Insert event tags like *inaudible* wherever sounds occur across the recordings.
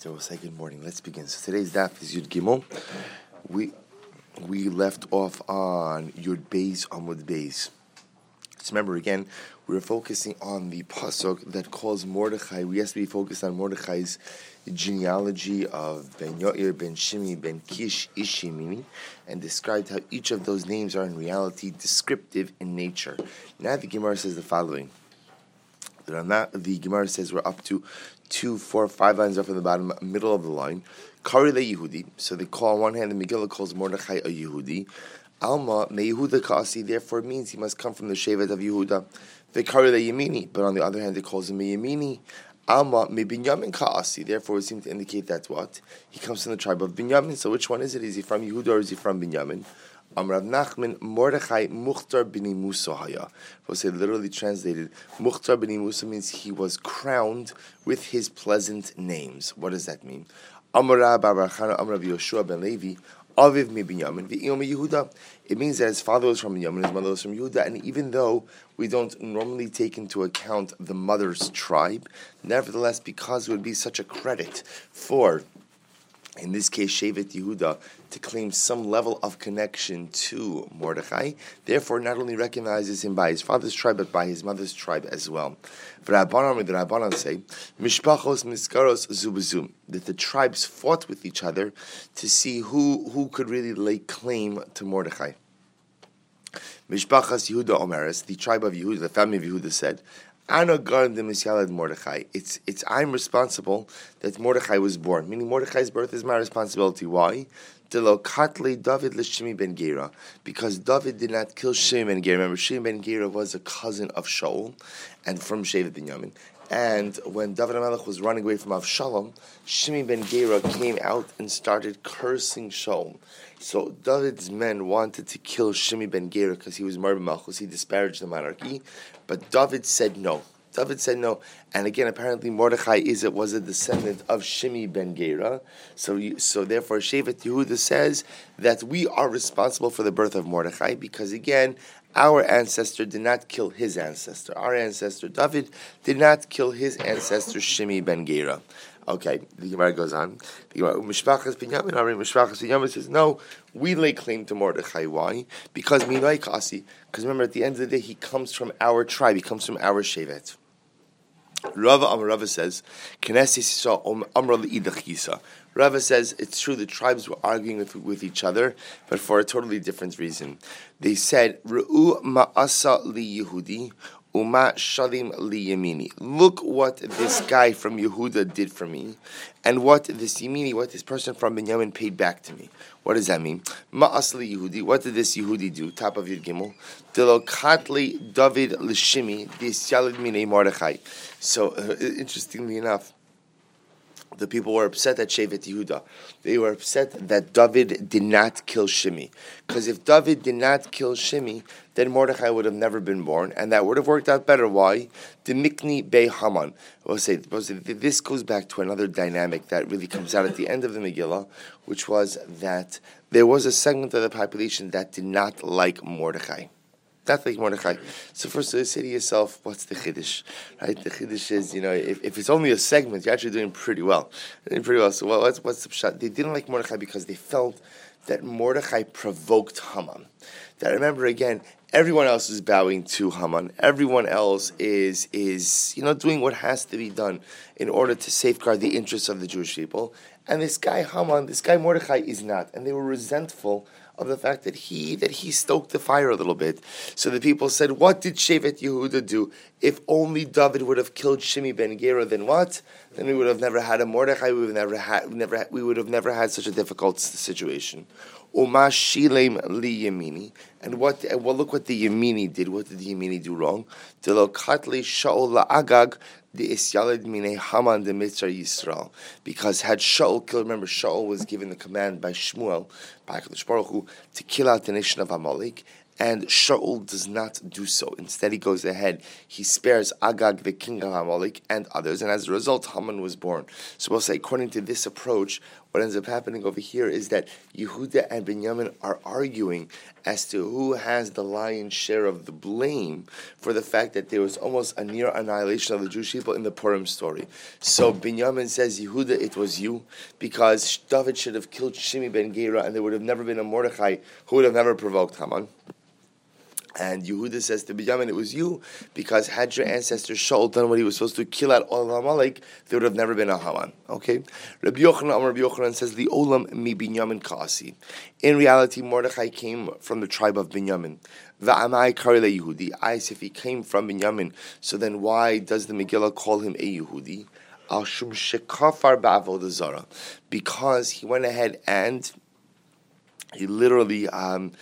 So we'll say good morning. Let's begin. So today's daf is Yud Gimel. We we left off on Yud Beis Amud Beis. So remember again, we're focusing on the pasuk that calls Mordechai. We have to be focused on Mordechai's genealogy of Ben Yair, Ben Shimi, Ben Kish, Ishimini, and described how each of those names are in reality descriptive in nature. Now the Gemara says the following. On that the Gemara says we're up to two, four, five lines up from the bottom, middle of the line. Kari le Yehudi. So they call on one hand, the Megillah calls Mordechai a Yehudi. Alma me Yehuda kasi. Therefore, means he must come from the Shevet of Yehuda. Vikari le Yemini. But on the other hand, it calls him a Yemini. Alma me Binyamin kaasi. Therefore, it seems to indicate that what he comes from the tribe of Binyamin. So, which one is it? Is he from Yehuda or is he from Binyamin? Amrav Nachman Mordechai Mukhtar b'ni Musa haya. say literally translated, Mukhtar b'ni Musa means he was crowned with his pleasant names. What does that mean? Amra Barachana Amrav Yoshua ben Levi Aviv mi Binyamin v'Iyom Yehuda. It means that his father was from Binyamin, his mother was from Yehuda, and even though we don't normally take into account the mother's tribe, nevertheless, because it would be such a credit for in this case, Shevet Yehuda, to claim some level of connection to Mordechai, therefore not only recognizes him by his father's tribe, but by his mother's tribe as well. The Rabbanan say, Mishpachos Miskaros Zubazum, that the tribes fought with each other to see who, who could really lay claim to Mordechai. Mishpachas Yehuda Omeres, the tribe of Yehuda, the family of Yehuda said, It's it's I'm responsible that Mordechai was born. Meaning Mordechai's birth is my responsibility. Why? David ben Gera, because David did not kill Shimei ben Gera. Remember, Shimei ben Gera was a cousin of Shaul, and from Shevet Binyamin. And when David Amelech was running away from Avshalom, Shimi ben Gera came out and started cursing Shaul. So David's men wanted to kill Shimi ben Gera because he was Marba Malchus, he disparaged the monarchy, but David said no. David said no, and again, apparently Mordechai is it was a descendant of Shimi ben Gera, so so therefore Shevet Yehuda says that we are responsible for the birth of Mordechai because again, our ancestor did not kill his ancestor. Our ancestor David did not kill his ancestor Shimi ben Gera. Okay, the Gemara goes on. The Gemara, Binyamin, Binyamin says, no, we lay claim to Mordechai. Why? Because Minai Kasi. Because remember, at the end of the day, he comes from our tribe. He comes from our Shevet. Rava Amarava says, Rava says it's true the tribes were arguing with, with each other, but for a totally different reason. They said, Ru'u ma'asa li Yehudi, Uma shalim li yamini. Look what this guy from Yehuda did for me, and what this yamini, what this person from Benjamin paid back to me. What does that mean? Ma'asli Yehudi. What did this Yehudi do? Top of Yud Gimel. Delokatli David l'shimi disyalid mine Mordechai. So uh, *laughs* interestingly enough the people were upset at Shevet Yehuda. They were upset that David did not kill Shimi. Because if David did not kill Shimi, then Mordechai would have never been born, and that would have worked out better. Why? The Mikni Bey Haman. We'll say, we'll say this goes back to another dynamic that really comes out at the end of the Megillah, which was that there was a segment of the population that did not like Mordechai. Not like Mordechai. So first, so say to yourself, what's the chiddush? Right? The chiddush is, you know, if, if it's only a segment, you're actually doing pretty well. Doing pretty well. So what's what's the shot? They didn't like Mordechai because they felt that Mordechai provoked Haman. That remember again, everyone else is bowing to Haman. Everyone else is is you know doing what has to be done in order to safeguard the interests of the Jewish people. And this guy Haman, this guy Mordechai is not, and they were resentful of the fact that he that he stoked the fire a little bit. So the people said, "What did Shevet Yehuda do? If only David would have killed Shimi ben Gera, then what? Then we would have never had a Mordechai. We would have never had never we would have never had such a difficult situation." Uma shilem li yamini, and what? Well, look what the yamini did. What did the yamini do wrong? Delokatli shaul agag the Isyalid Mine Haman de Mitzar Yisrael. Because had Shaul killed, remember Shaul was given the command by Shmuel, by Baruch Hu, to kill out the nation of Amalek, and Shaul does not do so. Instead, he goes ahead. He spares Agag, the king of Amalek, and others, and as a result, Haman was born. So we'll say, according to this approach, what ends up happening over here is that Yehuda and Binyamin are arguing as to who has the lion's share of the blame for the fact that there was almost a near annihilation of the Jewish people in the Purim story. So Binyamin says, Yehuda, it was you, because David should have killed Shimi ben Gera, and there would have never been a Mordechai who would have never provoked Haman. And Yehuda says to Binyamin, it was you, because had your ancestor Shaul done what he was supposed to kill out all of Amalek, there would have never been a Haman. Okay? Rabbi Yochanan, Amar Rabbi Yochanan says, the Olam mi Binyamin Kasi. In reality, Mordechai came from the tribe of Binyamin. Va'amai karile Yehudi. I if he came from Binyamin, so then why does the Megillah call him a Yehudi? Al Shum Shekafar Ba'avodazara. Because he went ahead and he literally, um,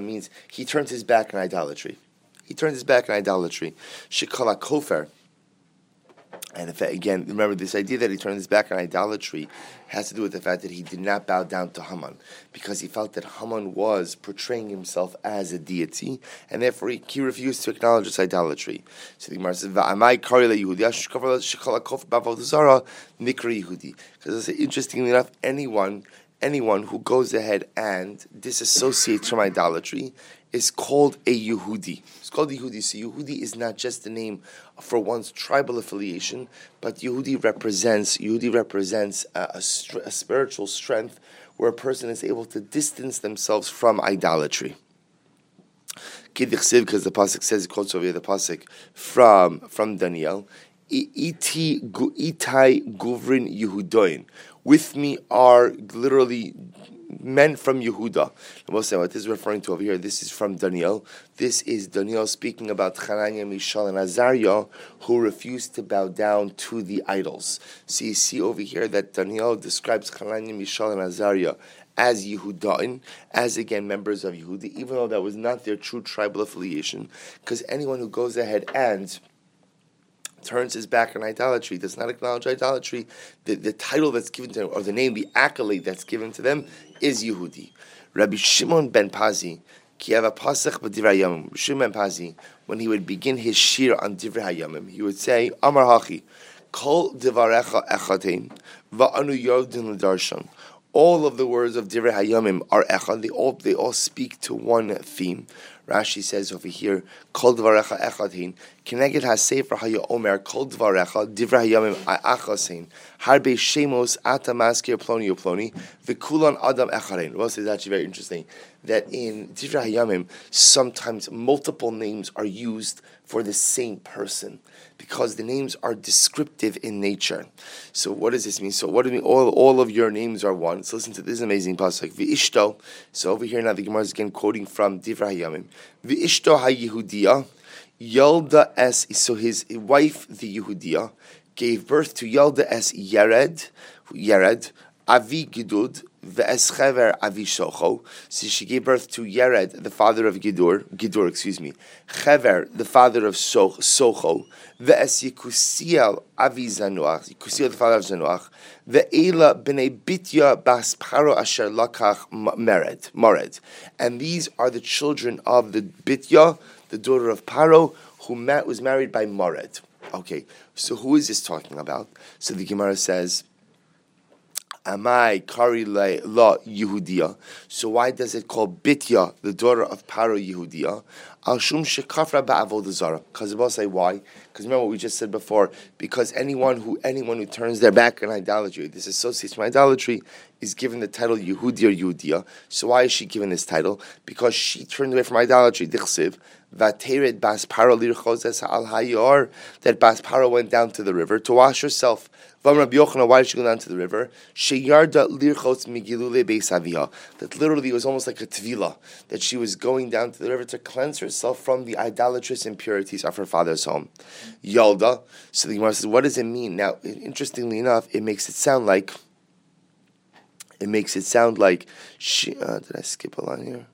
means he turns his back on idolatry. He turns his back on idolatry. Shikala kofer. And if, again, remember this idea that he turned his back on idolatry has to do with the fact that he did not bow down to Haman because he felt that Haman was portraying himself as a deity, and therefore he, he refused to acknowledge this idolatry. So the Gemara says, "Va'amai kari Yehudi." Because interestingly enough, anyone anyone who goes ahead and disassociates from idolatry is called a Yehudi. It's called Yehudi. So Yehudi is not just the name for one's tribal affiliation, but Yehudi represents Yehudi represents a, a, a spiritual strength where a person is able to distance themselves from idolatry. Because the pasuk says, quotes over the pasuk from from Daniel, Iti itai guvrin Yehudoin with me are literally men from Yehuda. What this is referring to over here. This is from Daniel. This is Daniel speaking about Hananiah, Mishael, and Azariah, who refused to bow down to the idols. So you see over here that Daniel describes Hananiah, Mishael, and Azariah as Yehudain, as again members of Yehuda, even though that was not their true tribal affiliation, because anyone who goes ahead and turns his back on idolatry, does not acknowledge idolatry, the, the title that's given to them, or the name, the accolade that's given to them, is Yehudi. Rabbi Shimon ben Pazi, Shimon ben Pazi, when he would begin his shir on Divrei Hayamim, he would say, Amar Hachi, Kol Divarecha Echatein, Va'anu Yodin L'darshan. All of the words of Divrei Hayamim are Echad, they all, they all speak to one theme. Rashi says over here, Kol dvarecha echadhin, keneged ha-sefer haya omer, Kol dvarecha, divrei hayamim achasin, harbe shemos ata maskir ploni uploni, v'kulan adam echarein. Well, is actually very interesting, that in divrei hayamim, sometimes multiple names are used for the same person because the names are descriptive in nature. So what does this mean? So what do mean? All, all of your names are one. So listen to this amazing pasuk. V'ishto. So over here now the Gemara is again quoting from Divrei Hayamim. V'ishto ha-Yehudiya. Yalda es, so his wife, the Yehudiya, gave birth to Yalda es Yered, Yered, Avi Gidud, Ve'eschever Avishocho. So she gave birth to Yered, the father of Gidur, Gidur, excuse me. Chever, the father of Socho. Ve'es Yekusiel Avi Zanuach, Yekusiel, the father of Zanuach. Ve'ela b'nei Bitya bas Paro asher lakach mered, Mored. And these are the children of the Bitya, the daughter of Paro, who was married by Mored. Okay, so who is this talking about? So the Gemara says, Amai Kari La Yehudia. So why does it call Bitya, the daughter of Paro Yehudia? Al Shum Shekafra Ba'avodazara. Because I will say why? Because remember what we just said before. Because anyone who anyone who turns their back on idolatry, this associates with idolatry, is given the title Yehudi or Yehudia. So why is she given this title? Because she turned away from idolatry. Dichsiv. Lirchozes Al. That Bas Paro went down to the river to wash herself. Why did she go down to the river? That literally was almost like a tvila, that she was going down to the river to cleanse herself from the idolatrous impurities of her father's home. Yalda. So the Gemara says, what does it mean? Now, interestingly enough, it makes it sound like, it makes it sound like, she, uh, did I skip a line here?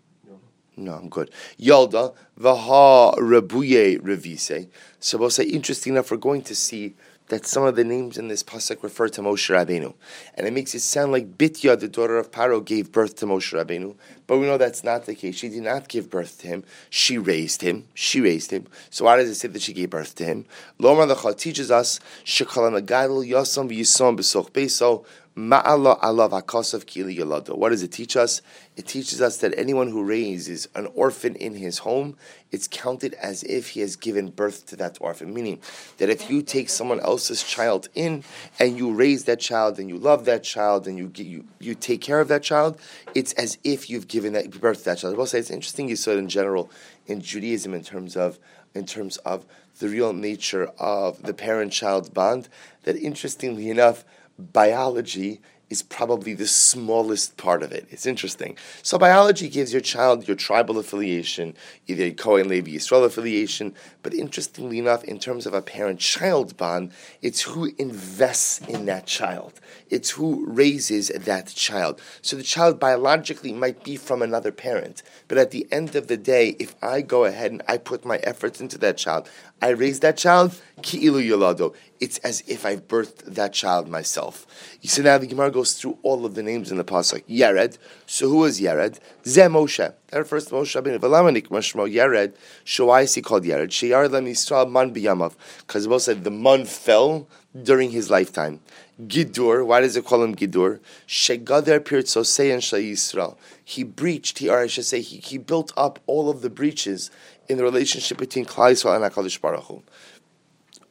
No, I'm good. Yalda, vaha rebuye revise. So we'll say, interesting enough, we're going to see that some of the names in this pasuk refer to Moshe Rabbeinu, and it makes it sound like Bitya, the daughter of Paro, gave birth to Moshe Rabbeinu. But we know that's not the case. She did not give birth to him. She raised him. She raised him. So why does it say that she gave birth to him? Lomar the teaches us Shekalam Yosam V'Yisom B'Soch Beso Ma'ala alav hakasav kili yalado. What does it teach us? It teaches us that anyone who raises an orphan in his home, it's counted as if he has given birth to that orphan. Meaning that if you take someone else's child in and you raise that child and you love that child and you you, you take care of that child, it's as if you've given that birth to that child. I will say it's interesting you saw it in general in Judaism in terms of in terms of the real nature of the parent-child bond. That interestingly enough biology is probably the smallest part of it. It's interesting. So biology gives your child your tribal affiliation, either a Cohen Levi Yisrael affiliation, but interestingly enough, in terms of a parent-child bond, it's who invests in that child. It's who raises that child. So the child biologically might be from another parent, but at the end of the day, if I go ahead and I put my efforts into that child, I raised that child, ki'ilu yolado. It's as if I've birthed that child myself. You see now the Gemara goes through all of the names in the pasuk. Yared. So who is Yared? Ze Moshe. That refers to Moshe Rabbeinu. V'lamanik mashmo Yared. So why is he called Yared? Sheyar lem Yisrael man biyamav. Because both said the man fell during his lifetime. Gidur. Why does it call him Gidur? Shegader pirtzosei and Yisrael. He breached. He, or I should say, he, he built up all of the breaches in the relationship between Klal Yisrael and Hakadosh Baruch Hu.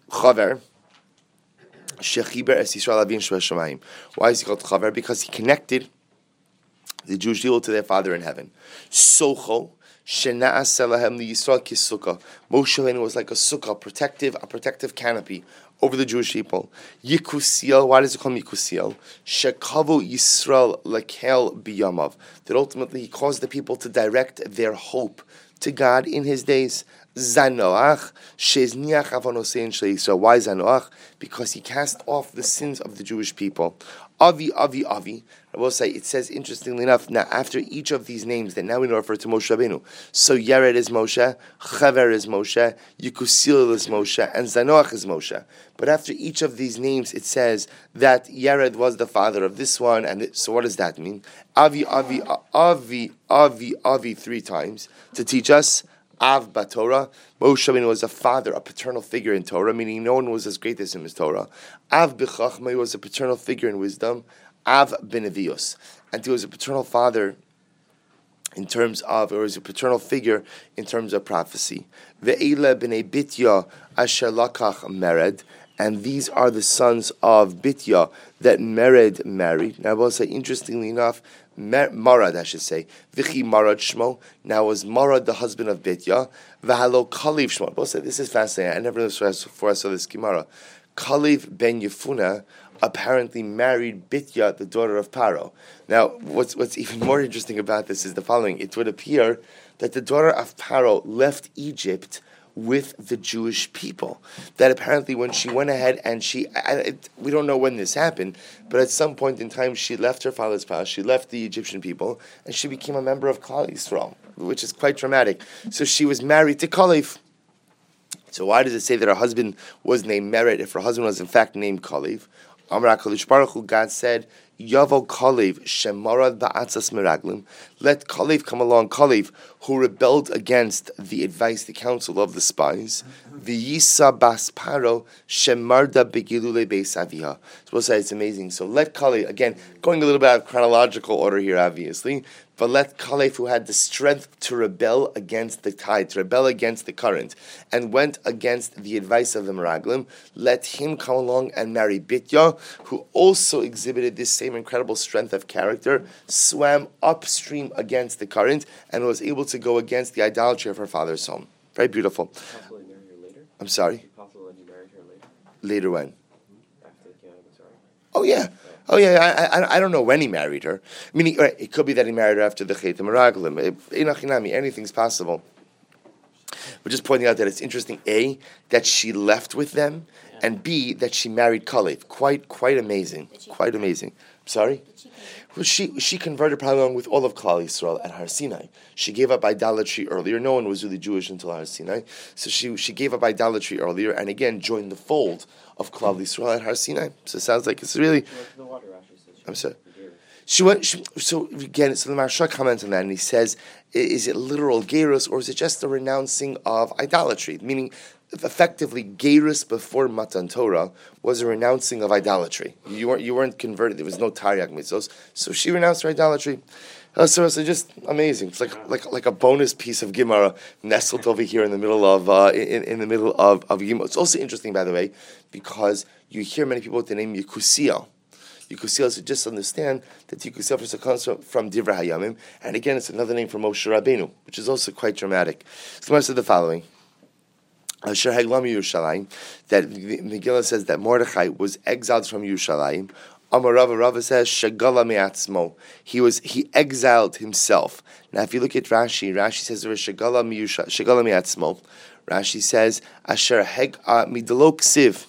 Chaver. Shechiber es Yisrael Avin Shemayim. Why is he called Chaver? Because he connected the Jewish people to their Father in heaven. Socho. Shena'as Selahem Yisrael Kisukah. Moshe Rabbeinu was like a sukkah, protective, a protective canopy over the Jewish people. Yikusiel, why does it call Yikusiel? Shekavu Yisrael Lekel Biyamav. That ultimately he caused the people to direct their hope to God in his days. Zanoach, Shezniach Avonosein Yisrael. Why Zanoach? Because he cast off the sins of the Jewish people. Avi, Avi, Avi. I will say, it says, interestingly enough, now after each of these names that now we refer to Moshe Rabbeinu. So Yared is Moshe, Chaver is Moshe, Yikusil is Moshe, and Zanoach is Moshe. But after each of these names, it says that Yared was the father of this one, and so what does that mean? Avi, Avi, Avi, Avi, Avi, three times to teach us Av Batorah. Moshe Rabbeinu was a father, a paternal figure in Torah, meaning no one was as great as him as Torah. Av B'chachma was a paternal figure in wisdom. Av Benevios. And he was a paternal father in terms of, or was a paternal figure in terms of prophecy. Ve'ela b'nei Bitya asher lakach mered. And these are the sons of Bitya that Mered married. Now I will say, interestingly enough, Marad, I should say. Vichi Marad Shmo. Now was Marad the husband of Bitya. Vahalo Kaliv Shmo. Both say this is fascinating. I never knew this before I saw this Gemara. Kaliv ben Yefuna apparently married Bitya, the daughter of Paro. Now, what's what's even more interesting about this is the following: It would appear that the daughter of Paro left Egypt with the Jewish people. That apparently, when she went ahead and she, it, we don't know when this happened, but at some point in time, she left her father's house, she left the Egyptian people, and she became a member of Klal Yisrael, which is quite dramatic. So she was married to Kalev. So why does it say that her husband was named Mered if her husband was in fact named Kalev? Amar Baruch Hu, God said, Yavo Kalev Shemarad Ba'atzas Meraglim. Let Kalev come along, Kalev, who rebelled against the advice, the counsel of the spies. V'yisa Bas Shemarda Begilule Beis. So we'll say it's amazing. So let Kalev, again, going a little bit out of chronological order here, obviously. But let Kalev, who had the strength to rebel against the tide, to rebel against the current, and went against the advice of the Meraglim, let him come along and marry Bitya, who also exhibited this same incredible strength of character, swam upstream against the current, and was able to go against the idolatry of her father's home. Very beautiful. I'm sorry? Later when? Oh, yeah. Oh yeah, I, I, I, don't know when he married her. I mean, it could be that he married her after the Chet Meraglim. Anything's possible. But just pointing out that it's interesting, A, that she left with them, and B, that she married Kalev. Quite, quite amazing. Quite amazing. Sorry? Well, she, she converted probably along with all of Klal Yisrael at Har Sinai. She gave up idolatry earlier. No one was really Jewish until Har Sinai. So she, she gave up idolatry earlier and again joined the fold of Klal Yisrael at Har Sinai. So it sounds like it's really. I'm sorry. She went. She, so again, so the Maharsha comments on that, and he says, "Is it literal gerus, or is it just the renouncing of idolatry? Meaning, effectively, gerus before Matan Torah was a renouncing of idolatry. You weren't you weren't converted. There was no Taryag mitzvos, so she renounced her idolatry. Uh, so it's just amazing. It's like like like a bonus piece of Gemara nestled over here in the middle of uh, in, in the middle of of Gemara. It's also interesting, by the way, because you hear many people with the name Yekusiel. Yekusiel, so just understand that Yekusiel comes from Divrei Hayamim, and again, it's another name for Moshe Rabbeinu, which is also quite dramatic. So I said the following. Heglam Yerushalayim, that Megillah says that Mordechai was exiled from Yerushalayim. Amar Rava Rava says Shagala Me'atzmo. He was he exiled himself. Now, if you look at Rashi, Rashi says there was Shagala Me'atzmo. Rashi says Asher Heg uh, Midalok Siv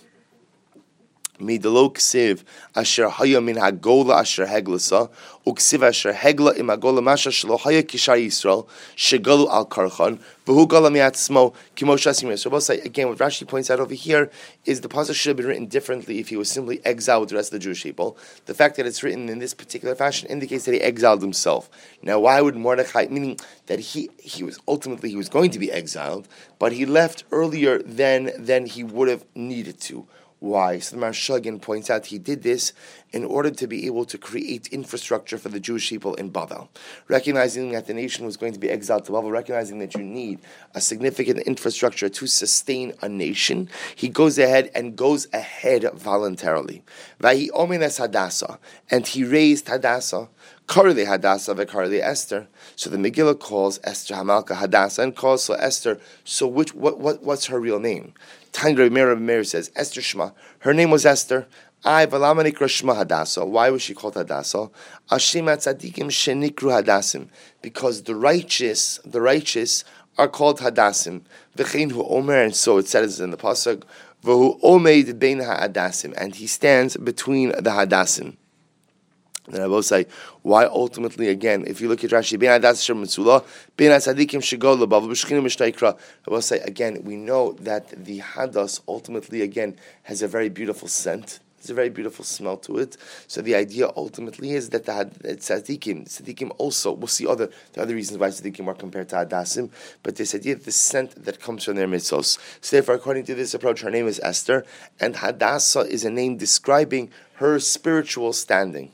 asher haya min hagola asher heglasa uksiv asher hegla im hagola masha shlo haya kishar Yisrael shegalu al karchan v'hu gala miatzmo kimo shasim So again, what Rashi points out over here is the passage should have been written differently if he was simply exiled with the rest of the Jewish people. The fact that it's written in this particular fashion indicates that he exiled himself. Now, why would Mordechai, meaning that he he was ultimately he was going to be exiled, but he left earlier than than he would have needed to. Why? So the points out he did this in order to be able to create infrastructure for the Jewish people in Babel. Recognizing that the nation was going to be exiled to Babel, recognizing that you need a significant infrastructure to sustain a nation, he goes ahead and goes ahead voluntarily. Vahi omines Hadassah, and he raised Hadassah, Karli Hadassah vekarli Esther. So the Megillah calls Esther Hamalka Hadassah and calls so Esther. So which what, what what's her real name? Tangra Meir says Esther Shma. Her name was Esther. I Valamanikra Shma Hadassah. Why was she called Hadassah? Ashimat Tzadikim Shenikru Hadassim. Because the righteous, the righteous are called Hadassim. V'chein hu Omer, and so it says in the pasuk. V'hu Omeid Bein Ha'adassim, and he stands between the Hadassim. Then I will say why ultimately again, if you look at Rashi, Ben Adas Shem Mitzula, Ben Asadikim Shigol Lebav B'Shchinim Mishtaikra. I will say again, we know that the Hadas ultimately again has a very beautiful scent. It's a very beautiful smell to it. So the idea ultimately is that the tzaddikim, tzaddikim also, we'll see other the other reasons why tzaddikim are compared to hadasim, but this idea, the scent that comes from their mitzvos. So therefore, according to this approach, her name is Esther, and Hadassah is a name describing her spiritual standing.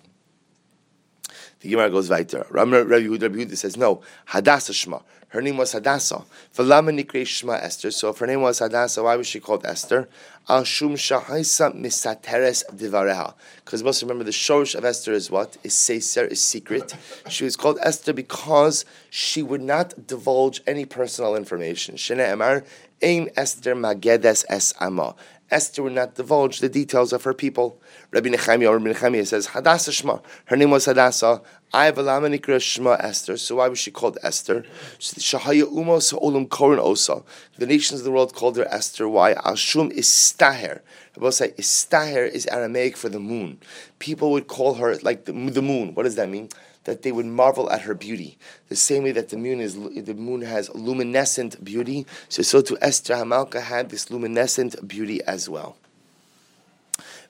The Gemara goes weiter. Rabbi Yehuda says, no, Hadassah Shema. Her name was Hadassah. V'lama nikre Shema Esther. So if her name was Hadassah, why was she called Esther? Al shum shahaisa misateres divareha. Because most remember, the shorish of Esther is what? Is seiser, is secret. She was called Esther because she would not divulge any personal information. Shene Emar, Ein Esther magedes es ama. Esther would not divulge the details of her people. Rabbi Nechemiah Rabbi Nechemiah says, Hadassah Shema. Her name was Hadassah. I have a Shema Esther. So why was she called Esther? Shahaya Umos Olam Osa. The nations of the world called her Esther. Why? Ashum is Staher. I say Istaher is Aramaic for the moon. People would call her like the, the moon. What does that mean? That they would marvel at her beauty. The same way that the moon is the moon has luminescent beauty, so so to Esther Hamalka had this luminescent beauty as well.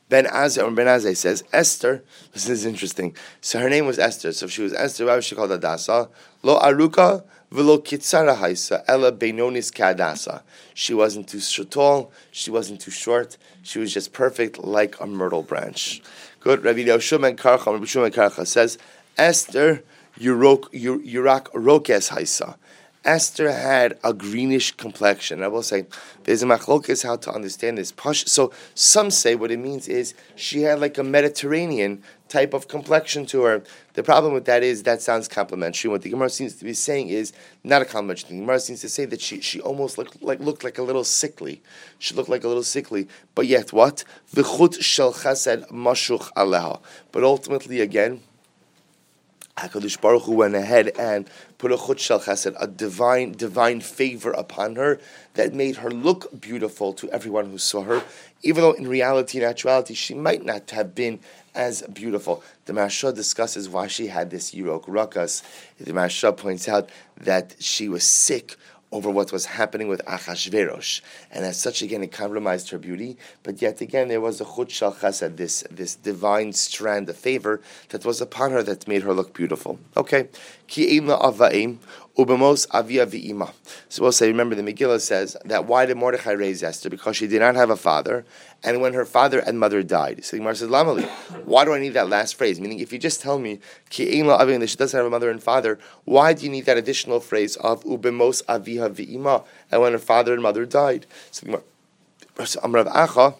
Ben Azai or Ben says Esther. This is interesting. So her name was Esther. So if she was Esther, why was she called Adasa? Lo Aruka v'lo Kitsara Haisa Ella Beinonis Kadasa. She wasn't too tall. She wasn't too short. She was just perfect, like a myrtle branch. Good. Rabbi Yoshua Karcha, Rabbi Shimon Karcha says Esther Yurak Rokes Haisa. Esther had a greenish complexion. I will say there's a machlokes how to understand this. So some say what it means is she had like a Mediterranean type of complexion to her. The problem with that is that sounds complimentary. What the Gemara seems to be saying is not a complimentary thing. The Gemara seems to say that she, she almost looked like looked like a little sickly. She looked like a little sickly. But yet what? V'chut shel chesed mashuch aleha. But ultimately again, HaKadosh Baruch Hu went ahead and put a chut chesed, a divine, divine favor upon her that made her look beautiful to everyone who saw her, even though in reality, in actuality, she might not have been as beautiful. The Maharsha discusses why she had this Yirok Rakas. The Maharsha points out that she was sick over what was happening with Achashverosh. And as such, again, it compromised her beauty. But yet again, there was a chut shal chesed, this, this divine strand of favor that was upon her that made her look beautiful. Okay. Ki ava'im, Ubamos avia v'ima. So we'll say, remember the Megillah says that why did Mordechai raise Esther? Because she did not have a father, and when her father and mother died. So the Gemara says, Lamali, why do I need that last phrase? Meaning, if you just tell me that she doesn't have a mother and father, why do you need that additional phrase of ubemos aviha v'ima? And when her father and mother died. So the Gemara, Amrav Acha,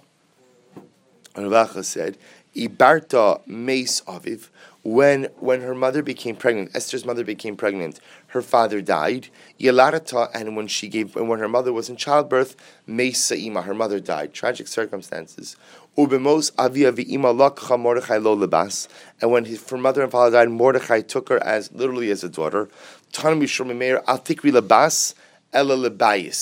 Rav Acha said, Ibarta meis aviv when when her mother became pregnant, Esther's mother became pregnant, her father died. Yelarata, and when she gave when her mother was in childbirth, Mesa Ima, her mother died. Tragic circumstances. Ubemos Avia V'ima Lakcha Mordechai Lo Lebas. And when his, her mother and father died, Mordechai took her as literally as a daughter. Tanmi Shlomeir Atikri Lebas Ela.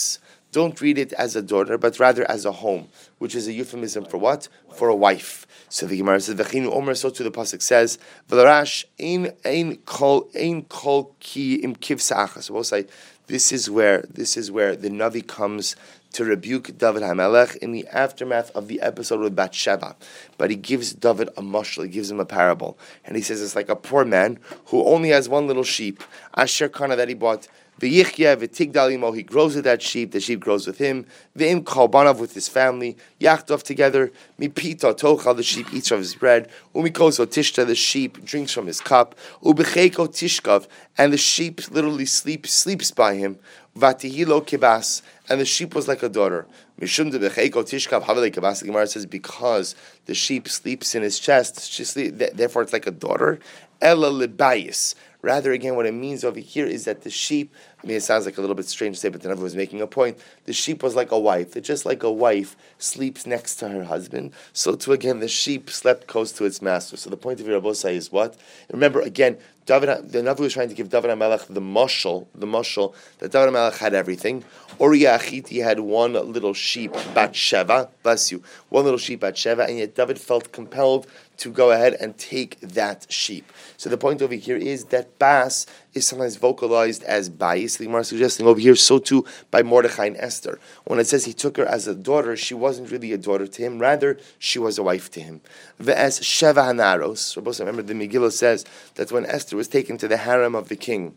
Don't read it as a daughter, but rather as a home, which is a euphemism for what? For a wife. So the Gemara says, "V'chinu Omer." So to the pasuk says, "V'larash ein ein kol ein kol ki im kivsachas." So we'll say this is where this is where the Navi comes to rebuke David Hamelech in the aftermath of the episode with Bathsheba. But he gives David a mushal, he gives him a parable. And he says it's like a poor man who only has one little sheep, Asher Kana, that he bought V'yichya v'tigdalimo, he grows with that sheep, the sheep grows with him. V'im kalbanav with his family, yachtov together. Mipita tochal, the sheep eats from his bread. Umikoso tishta, the sheep drinks from his cup. Ubecheko tishkav, and the sheep literally sleep, sleeps by him. Vatihilo kibas, and the sheep was like a daughter. Mishum de becheko tishkav havele kibas, the Gemara says, because the sheep sleeps in his chest, she sleep, therefore it's like a daughter. Ella libayis, Rather, again, what it means over here is that the sheep, I mean, it sounds like a little bit strange to say, but the Navi was making a point. The sheep was like a wife, that just like a wife sleeps next to her husband, so too, again, the sheep slept close to its master. So the point of Yerabosai is what? Remember, again, David, the Navi was trying to give David HaMelech the mushal, the mushal, that David HaMelech had everything. Uriah Achiti had one little sheep, Bathsheba, bless you, one little sheep, Bathsheba, and yet David felt compelled to go ahead and take that sheep. So the point over here is that Bas is sometimes vocalized as Bais. The Gemara suggesting over here, so too by Mordechai and Esther. When it says he took her as a daughter, she wasn't really a daughter to him, rather, she was a wife to him. As Sheva Hanaros, remember the Megillah says that when Esther was taken to the harem of the king,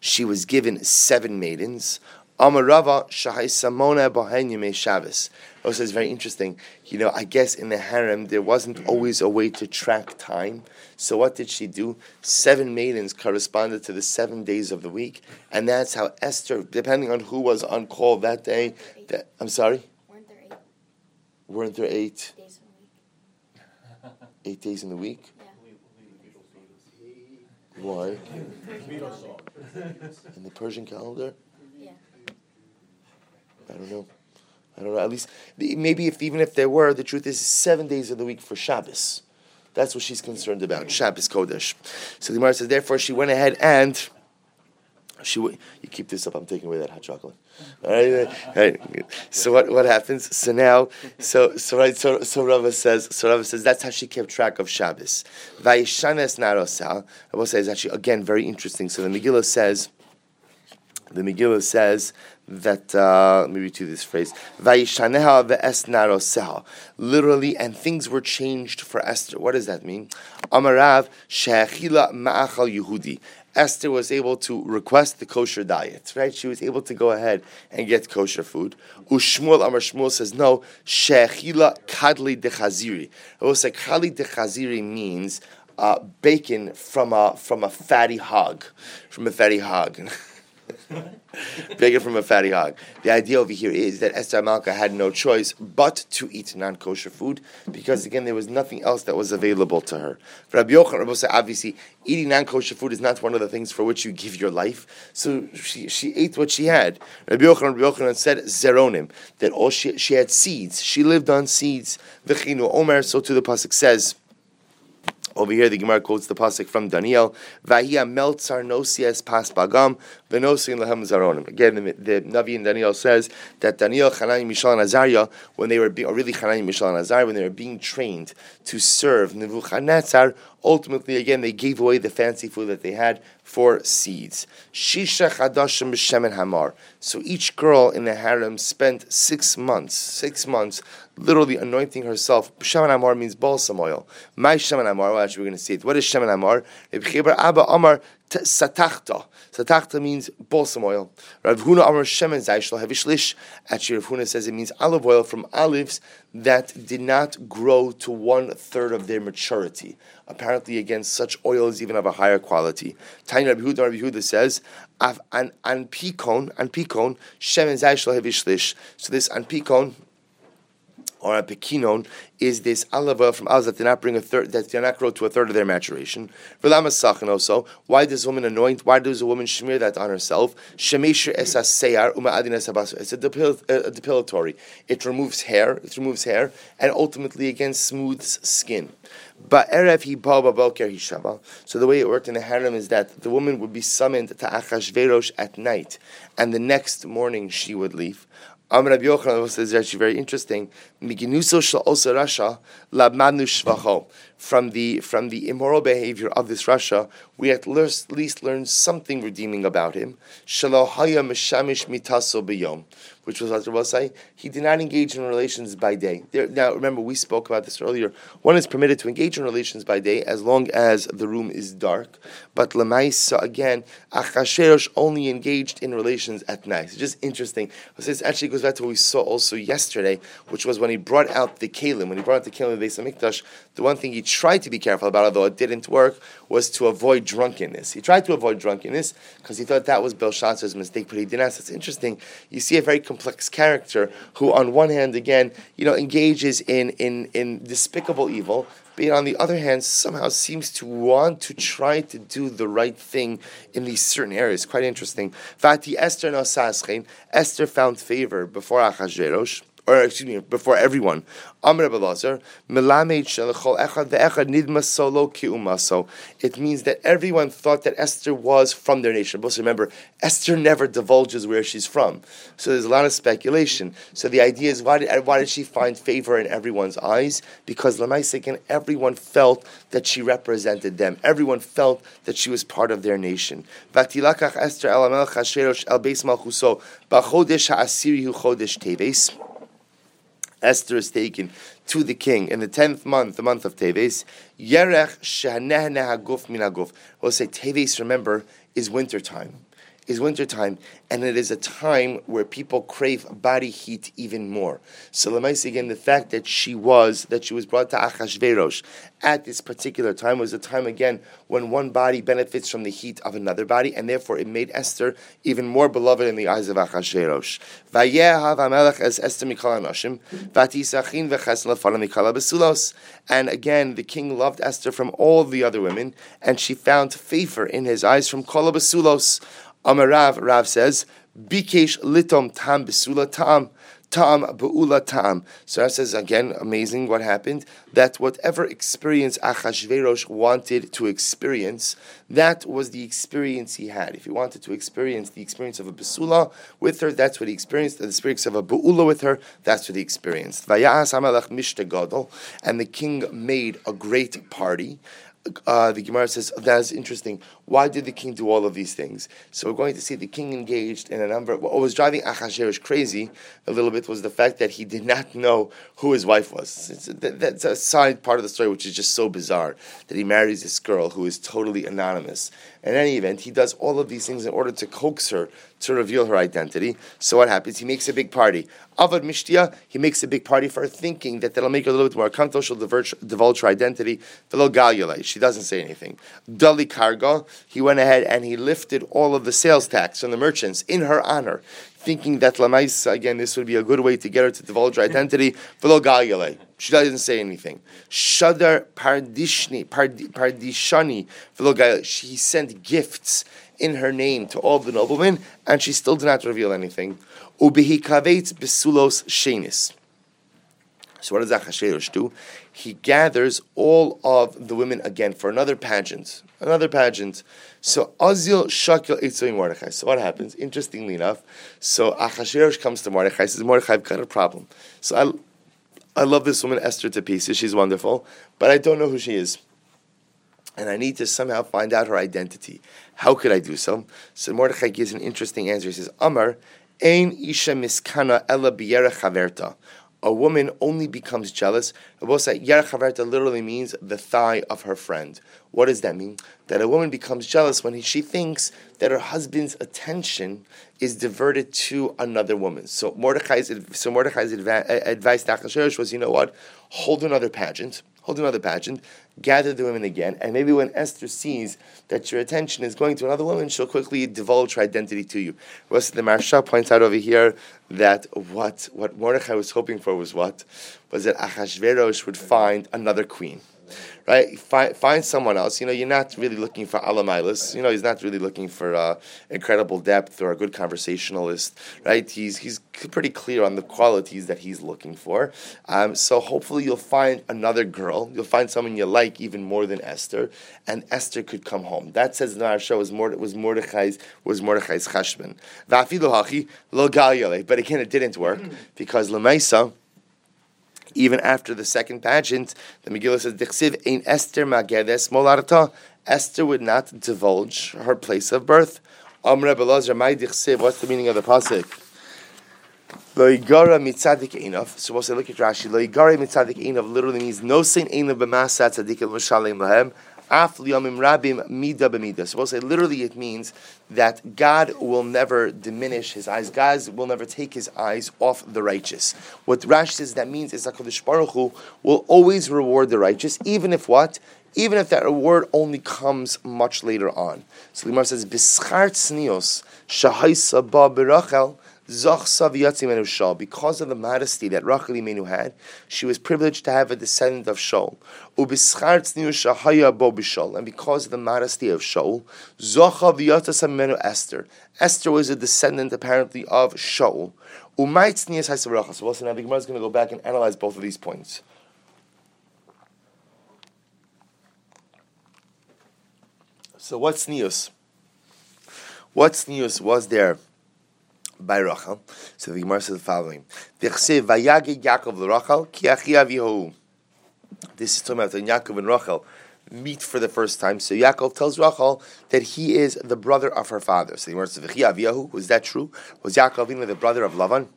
she was given seven maidens. Amarava Shahai Samona Bohen Shabbos. Also, it's very interesting. You know, I guess in the harem there wasn't always a way to track time. So what did she do? Seven maidens corresponded to the seven days of the week, and that's how Esther, depending on who was on call that day. That, I'm sorry. Weren't there eight? Weren't there eight? Days *laughs* eight days in the week. Yeah. Why? in the Persian calendar. Yeah. I don't know. I don't know. At least maybe if even if there were, the truth is seven days of the week for Shabbos. That's what she's concerned about. Shabbos Kodesh. So the Gemara says, therefore, she went ahead and she. W- you keep this up. I'm taking away that hot chocolate. All right, all right. So what what happens? So now, so so right. So so Rava says. So Rava says that's how she kept track of Shabbos. Vayishanes narosal. I will say is actually again very interesting. So the Megillah says. The Megillah says that uh, let me read you this phrase Vayishaneha ve'es literally and things were changed for Esther what does that mean Amarav she'achila ma'achal Yehudi Esther was able to request the kosher diet, right? She was able to go ahead and get kosher food. Ushmuel Amar Shmuel says, no, shechila kadli de chaziri. It was like kadli de chaziri means uh, bacon from a, from a fatty hog, from a fatty hog. *laughs* Bigger from a fatty hog. The idea over here is that Esther Malka had no choice but to eat non-kosher food because again there was nothing else that was available to her. For Rabbi Yochanan, said, obviously eating non-kosher food is not one of the things for which you give your life. So she, she ate what she had. Rabbi Yochanan, Rabbi Yochanan said zeronim that all she she had seeds. She lived on seeds. V'chinu Omer. So to the pasuk says Over here, the Gemara quotes the pasuk from Daniel. Vahia meltzar nosias pas bagam v'nosin lehem zaronim. Again, the, the Navi in Daniel says that Daniel, Hanani, Mishael, and Azariah, when they were being, or really Hanani, Mishael, and Azariah, when they were being trained to serve Nebuchadnezzar, ultimately, again, they gave away the fancy food that they had for seeds. Shisha chadashim b'shemen hamar. So each girl in the harem spent six months, six months, literally anointing herself. Shemen Amar means balsam oil. My shemen Amar, well, actually, we're going to see it. What is shemen hamar? Abba Amar satachta. Satachta means balsam oil. Rav Huna Amar Shemen Zayshlo Havishlish. Actually, Rav Huna says it means olive oil from olives that did not grow to one third of their maturity. Apparently, again, such oil is even of a higher quality. Tiny Rabbi Huda, Rabbi Huda says, an anpikon, anpikon, Shemen Zayshlo Havishlish. So this anpikon, or a pekinon is this oil from olives that did not bring a third, that did not grow to a third of their maturation. also, why does a woman anoint? Why does a woman smear that on herself? It's a, depil, a depilatory. It removes hair. It removes hair, and ultimately again smooths skin. But erev he hishava. So the way it worked in the harem is that the woman would be summoned to Achashverosh at night, and the next morning she would leave. Amr Rabbi Yochanan says actually very interesting. Rasha From the from the immoral behavior of this rasha, we at least learn something redeeming about him. Shalohaya mishamish mitaso b'yom which was Hazrat say, he did not engage in relations by day. There, now, remember, we spoke about this earlier. One is permitted to engage in relations by day as long as the room is dark. But Lamaisa, again, Achashverosh only engaged in relations at night. It's just interesting. This actually goes back to what we saw also yesterday, which was when he brought out the Kalim. When he brought out the Kalim of the Beis the one thing he tried to be careful about, although it didn't work, was to avoid drunkenness. He tried to avoid drunkenness because he thought that was Belshazzar's mistake, but he didn't. That's interesting. You see a very complex character who, on one hand, again, you know, engages in in in despicable evil, but on the other hand, somehow seems to want to try to do the right thing in these certain areas. Quite interesting. Vati Esther no Esther found favor before Achashverosh or excuse me, before everyone. Amr Solo Kiumaso. It means that everyone thought that Esther was from their nation. But remember, Esther never divulges where she's from. So there's a lot of speculation. So the idea is, why did, why did she find favor in everyone's eyes? Because Lamaisekin, everyone felt that she represented them. Everyone felt that she was part of their nation. Esther Malchuso, Hu Chodesh Teves. Esther is taken to the king in the tenth month, the month of Teves. Yerech shehaneh haguf min haguf. We'll say Teves. Remember, is winter time is wintertime, and it is a time where people crave body heat even more. So Lemais again, the fact that she was that she was brought to Achashverosh at this particular time was a time again when one body benefits from the heat of another body, and therefore it made Esther even more beloved in the eyes of Achashverosh. as And again, the king loved Esther from all the other women, and she found favor in his eyes from Kala Basulos. Amarav, Rav says, Bikesh litom tam besula tam. Tam be'ula tam. So that says again, amazing what happened. That whatever experience Achashverosh wanted to experience, that was the experience he had. If he wanted to experience the experience of a besula with her, that's what he experienced. The experience of a be'ula with her, that's what he experienced. And the king made a great party uh, the Gemara says that's interesting. Why did the king do all of these things? So we're going to see the king engaged in a number. What was driving Achashverosh crazy a little bit was the fact that he did not know who his wife was. It's, that's a side part of the story which is just so bizarre that he marries this girl who is totally anonymous. In any event, he does all of these things in order to coax her to reveal her identity. So what happens? He makes a big party. Avad Mishtia, he makes a big party for her, thinking that that'll make her a little bit more comfortable. She'll divulge, divulge her identity. Velo Galulay, she doesn't say anything. Dali Karga, he went ahead and he lifted all of the sales tax from the merchants in her honor, thinking that Lamaisa, again, this would be a good way to get her to divulge her identity. *laughs* Velo Galulay. She doesn't say anything. Shadar Pardishni, Pardishani, Velo Galulay. She sent gifts in her name to all the noblemen, and she still did not reveal anything. Ubihi kavet besulos shenis. So what does Achashverosh do? He gathers all of the women again for another pageant, another pageant. So Azil Shakil Eitzoi Mordechai. So what happens? Interestingly enough, so Achashverosh comes to Mordechai. Says Mordechai, I've got a problem. So I, I love this woman Esther to pieces. She's wonderful, but I don't know who she is and I need to somehow find out her identity. How could I do so? So Mordechai gives an interesting answer. He says, Amar, Ein isha miskana ella chaverta. A woman only becomes jealous. chaverta literally means the thigh of her friend. What does that mean? That a woman becomes jealous when she thinks that her husband's attention is diverted to another woman. So Mordechai's, so Mordechai's advice to Achashverosh was, you know what? Hold another pageant hold another pageant, gather the women again, and maybe when Esther sees that your attention is going to another woman, she'll quickly divulge her identity to you. Rest the Maharsha points out over here that what, what Mordechai was hoping for was what? Was that Achashverosh would find another queen right? Find, find someone else. You know, you're not really looking for Alamailis. You know, he's not really looking for uh, incredible depth or a good conversationalist, right? He's he's pretty clear on the qualities that he's looking for. Um, so hopefully you'll find another girl. You'll find someone you like even more than Esther, and Esther could come home. That says in our show was was Mordechai's was Mordechai's chashman. But again, it didn't work because Lemaisa even after the second pageant, the Megillah says, Dichsiv ein Esther magedes molarta. Esther would not divulge her place of birth. Amr Belazar, my Dichsiv, what's the meaning of the pasuk? Loigara mitzadik einav. So we'll say, look at Rashi. Loigara mitzadik einav literally means no sin einav b'masa tzadik el lahem. Af liyamim rabim mida b'mida. So we'll say literally it means that God will never diminish his eyes. God will never take his eyes off the righteous. What Rashi says that means is that Hakadosh Baruch Hu will always reward the righteous, even if what? Even if that reward only comes much later on. So Gemara says, "Bischart tznios shahaisa ba berachel." Because of the modesty that Rachel Imenu had, she was privileged to have a descendant of Shaul. And because of the modesty of Shaul, Esther. Esther was a descendant apparently of Shaul. So now the Gemara is going to go back and analyze both of these points. So what's news? What's news was there? By Rachel. So the Gemara says the following: Yaakov l'Rachel ki This is talking about when Yaakov and Rachel meet for the first time. So Yaakov tells Rachel that he is the brother of her father. So the Gemara says V'chi Aviyahu. Was that true? Was Yaakov even the brother of Lavan?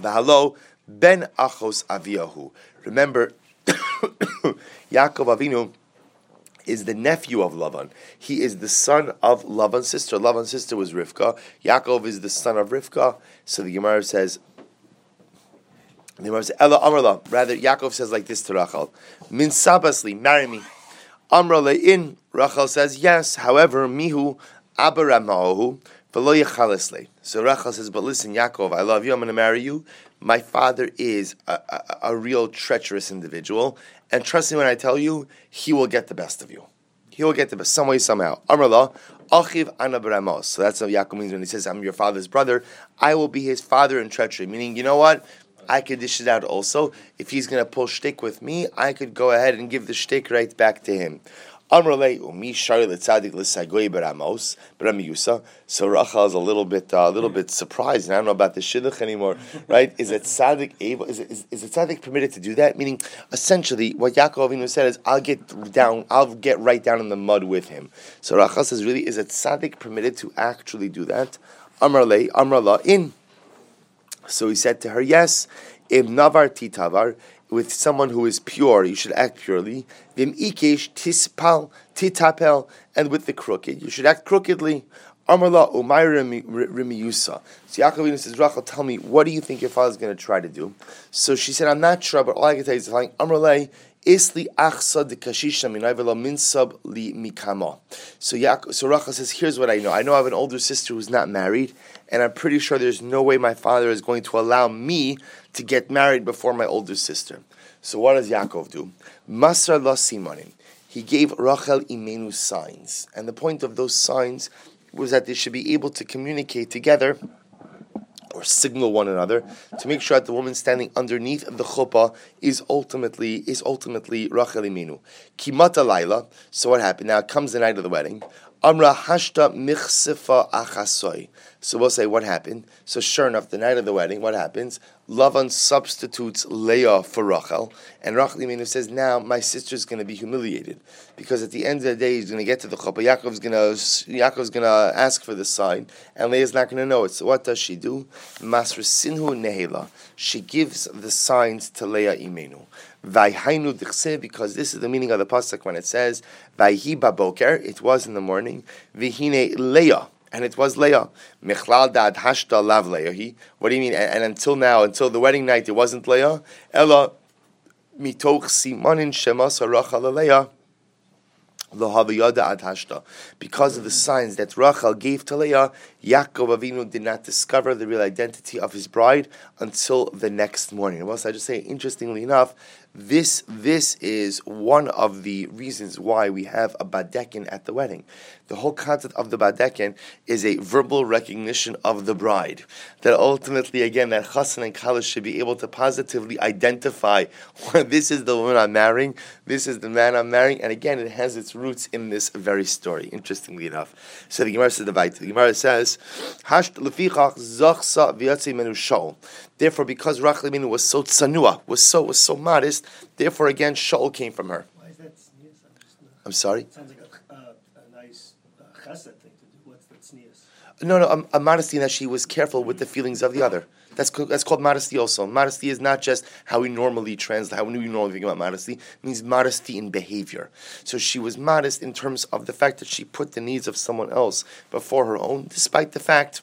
V'halo ben Achos Aviyahu. Remember, *coughs* Yaakov Avinu is the nephew of Lavan. He is the son of Lavan's sister. Lavan's sister was Rivka. Yaakov is the son of Rivka. So the Gemara says, the Gemara says, Ella Amrla. Rather, Yaakov says like this to Rachel, Min sabasli, marry me. Amrla in. Rachel says, yes. However, mihu abaramahu So Rachel says, but listen, Yaakov, I love you. I'm going to marry you. My father is a, a, a real treacherous individual, and trust me when I tell you, he will get the best of you. He will get the best some way, somehow. Amrullah, Achiv Anabramos. So that's what Yaakov means when he says, I'm your father's brother. I will be his father in treachery. Meaning, you know what? I could dish it out also. If he's going to pull shtick with me, I could go ahead and give the shtick right back to him. Amrle umi shari letzadik l'sagoy beramos beramiyusa. So Rachel is a little bit uh, a little bit surprised, and I don't know about the shidduch anymore. Right? Is it tzaddik able? Is it, is, is it tzaddik permitted to do that? Meaning, essentially, what Yaakov Avinu said is, "I'll get down, I'll get right down in the mud with him." So Rachel says, "Really, is it tzaddik permitted to actually do that?" Amrle Amrala in. So he said to her, "Yes." Im navar titavar with someone who is pure, you should act purely. Vim ikesh tispal titapel, and with the crooked, you should act crookedly. Amarla umay remiyusa. So Yaakov says, Rachel, tell me, what do you think your father is going to try to do? So she said, I'm not sure, but all I can tell you is telling Amarle isli achsa de kashisha minayvela minsab li mikama. So Yaakov, so Rachel says, here's what I know. I know I have an older sister who's not married, and I'm pretty sure there's no way my father is going to allow me to get married before my older sister. So what does Yaakov do? Masra la simanim. He gave Rachel imenu signs, and the point of those signs was that they should be able to communicate together, or signal one another to make sure that the woman standing underneath the chuppah is ultimately is ultimately Rachel Imenu. Kimata Laila. So what happened? Now it comes the night of the wedding. Amra hashta michsifa achasoy. So we'll say what happened. So sure enough, the night of the wedding, what happens? Lavan substitutes Leah for Rachel, and Rachel Imenu says, "Now my sister's going to be humiliated because at the end of the day, he's going to get to the chuppah. Yaakov's going to Yaakov's going to ask for the sign, and Leah's not going to know it. So what does she do? Masr sinhu nehela. She gives the signs to Leah Imenu. Vayhainu because this is the meaning of the pasuk when it says Vayhi baboker. It was in the morning. Vihine Leah and it was Leah. Michlal dad hashta lav Leah. What do you mean? And, and, until now, until the wedding night, it wasn't Leah. Ella mitoch simanin shemas harachal Leah. Because of the signs that Rachel gave to Leah, Yaakov Avinu did not discover the real identity of his bride until the next morning. Well, so I just say, interestingly enough, this this is one of the reasons why we have a badekin at the wedding. The whole concept of the badekin is a verbal recognition of the bride. That ultimately, again, that chassan and kalash should be able to positively identify *laughs* this is the woman I'm marrying, this is the man I'm marrying, and again, it has its roots in this very story. Interestingly enough, so the Gemara says the Gemara says, "Hash lefichach zachsa menu Therefore, because Rachel was so tsanua, was so was so modest, therefore again Shaul came from her. Why is that I'm sorry. Sounds like a, uh, a nice uh, chesed thing to do. What's that sneeze? No, no, a, a modesty in that she was careful with the feelings of the other. That's that's called modesty also. Modesty is not just how we normally translate, how we normally think about modesty. It means modesty in behavior. So she was modest in terms of the fact that she put the needs of someone else before her own, despite the fact